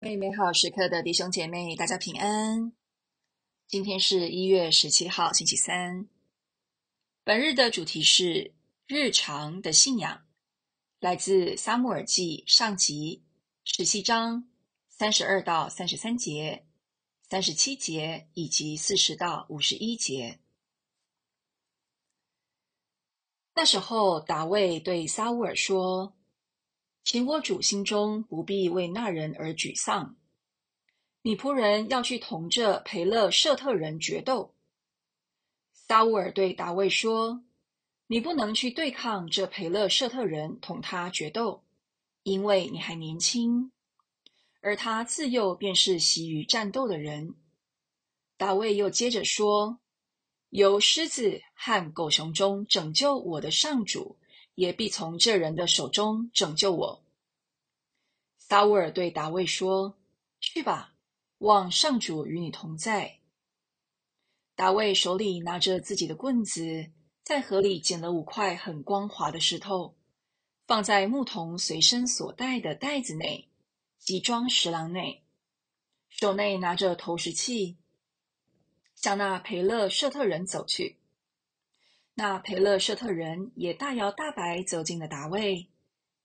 为美好时刻的弟兄姐妹，大家平安。今天是一月十七号，星期三。本日的主题是日常的信仰，来自撒母耳记上集十七章三十二到三十三节、三十七节以及四十到五十一节。那时候，大卫对撒乌尔说。请我主心中不必为那人而沮丧。你仆人要去同这培勒舍特人决斗。撒乌尔对大卫说：“你不能去对抗这培勒舍特人，同他决斗，因为你还年轻，而他自幼便是习于战斗的人。”大卫又接着说：“由狮子和狗熊中拯救我的上主。”也必从这人的手中拯救我。撒乌尔对大卫说：“去吧，望上主与你同在。”大卫手里拿着自己的棍子，在河里捡了五块很光滑的石头，放在牧童随身所带的袋子内，即装石囊内，手内拿着投石器，向那培勒舍特人走去。那培勒舍特人也大摇大摆走进了达卫，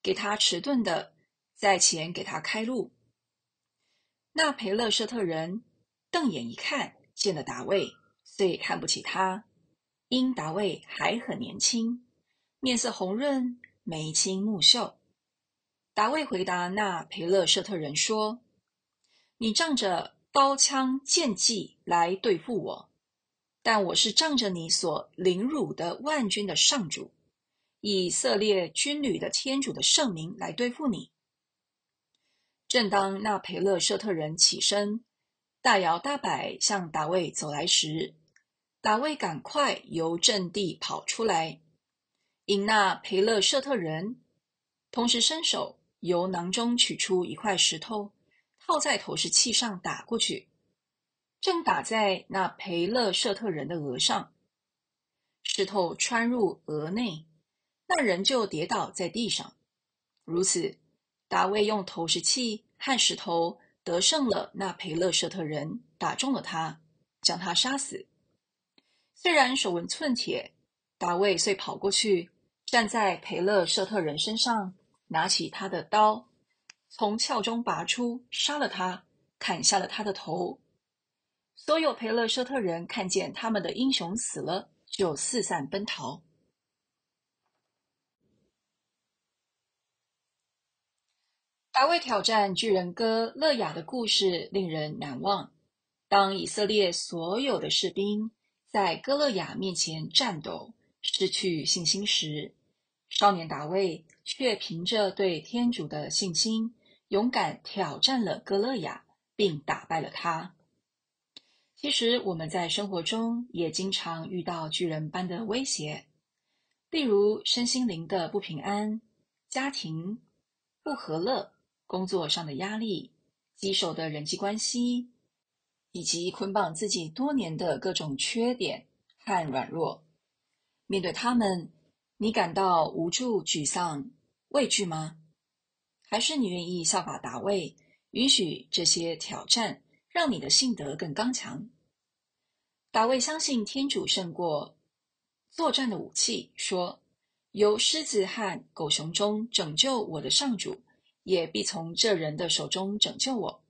给他迟钝的在前给他开路。那培勒舍特人瞪眼一看，见了达卫，遂看不起他，因达卫还很年轻，面色红润，眉清目秀。达卫回答那培勒舍特人说：“你仗着刀枪剑戟来对付我。”但我是仗着你所凌辱的万军的上主，以色列军旅的天主的圣名来对付你。正当那培勒舍特人起身，大摇大摆向大卫走来时，大卫赶快由阵地跑出来，迎那培勒舍特人同时伸手由囊中取出一块石头，套在投石器上打过去。正打在那培勒舍特人的额上，石头穿入额内，那人就跌倒在地上。如此，大卫用投石器和石头得胜了那培勒舍特人，打中了他，将他杀死。虽然手无寸铁，大卫遂跑过去，站在培勒舍特人身上，拿起他的刀，从鞘中拔出，杀了他，砍下了他的头。所有培勒舍特人看见他们的英雄死了，就四散奔逃。大卫挑战巨人哥勒雅的故事令人难忘。当以色列所有的士兵在哥勒雅面前战斗、失去信心时，少年大卫却凭着对天主的信心，勇敢挑战了哥勒雅，并打败了他。其实我们在生活中也经常遇到巨人般的威胁，例如身心灵的不平安、家庭不和乐、工作上的压力、棘手的人际关系，以及捆绑自己多年的各种缺点和软弱。面对他们，你感到无助、沮丧、畏惧吗？还是你愿意效法大卫，允许这些挑战让你的信德更刚强？大卫相信天主胜过作战的武器，说：“由狮子和狗熊中拯救我的上主，也必从这人的手中拯救我。”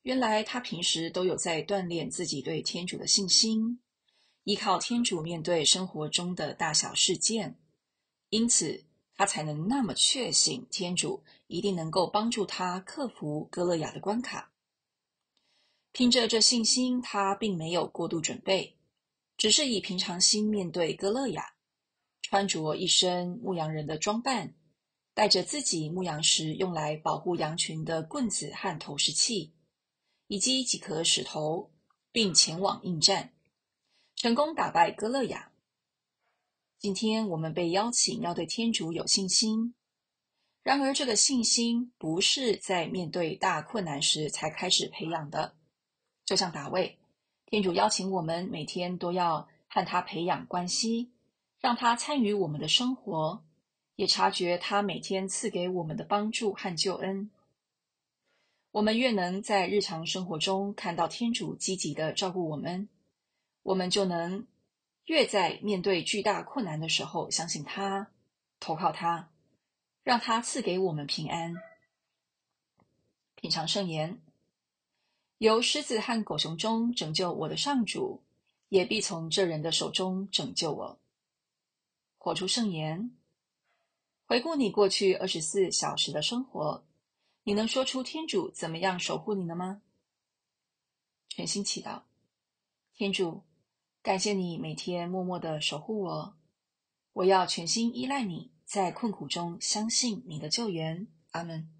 原来他平时都有在锻炼自己对天主的信心，依靠天主面对生活中的大小事件，因此他才能那么确信天主一定能够帮助他克服歌勒亚的关卡。凭着这信心，他并没有过度准备，只是以平常心面对歌勒亚，穿着一身牧羊人的装扮，带着自己牧羊时用来保护羊群的棍子和投石器，以及几颗石头，并前往应战，成功打败歌勒亚。今天我们被邀请要对天主有信心，然而这个信心不是在面对大困难时才开始培养的。就像大卫，天主邀请我们每天都要和他培养关系，让他参与我们的生活，也察觉他每天赐给我们的帮助和救恩。我们越能在日常生活中看到天主积极的照顾我们，我们就能越在面对巨大困难的时候相信他，投靠他，让他赐给我们平安。品尝圣言，由狮子和狗熊中拯救我的上主，也必从这人的手中拯救我。活出圣言，回顾你过去二十四小时的生活。你能说出天主怎么样守护你了吗？全心祈祷，天主，感谢你每天默默的守护我，我要全心依赖你，在困苦中相信你的救援。阿门。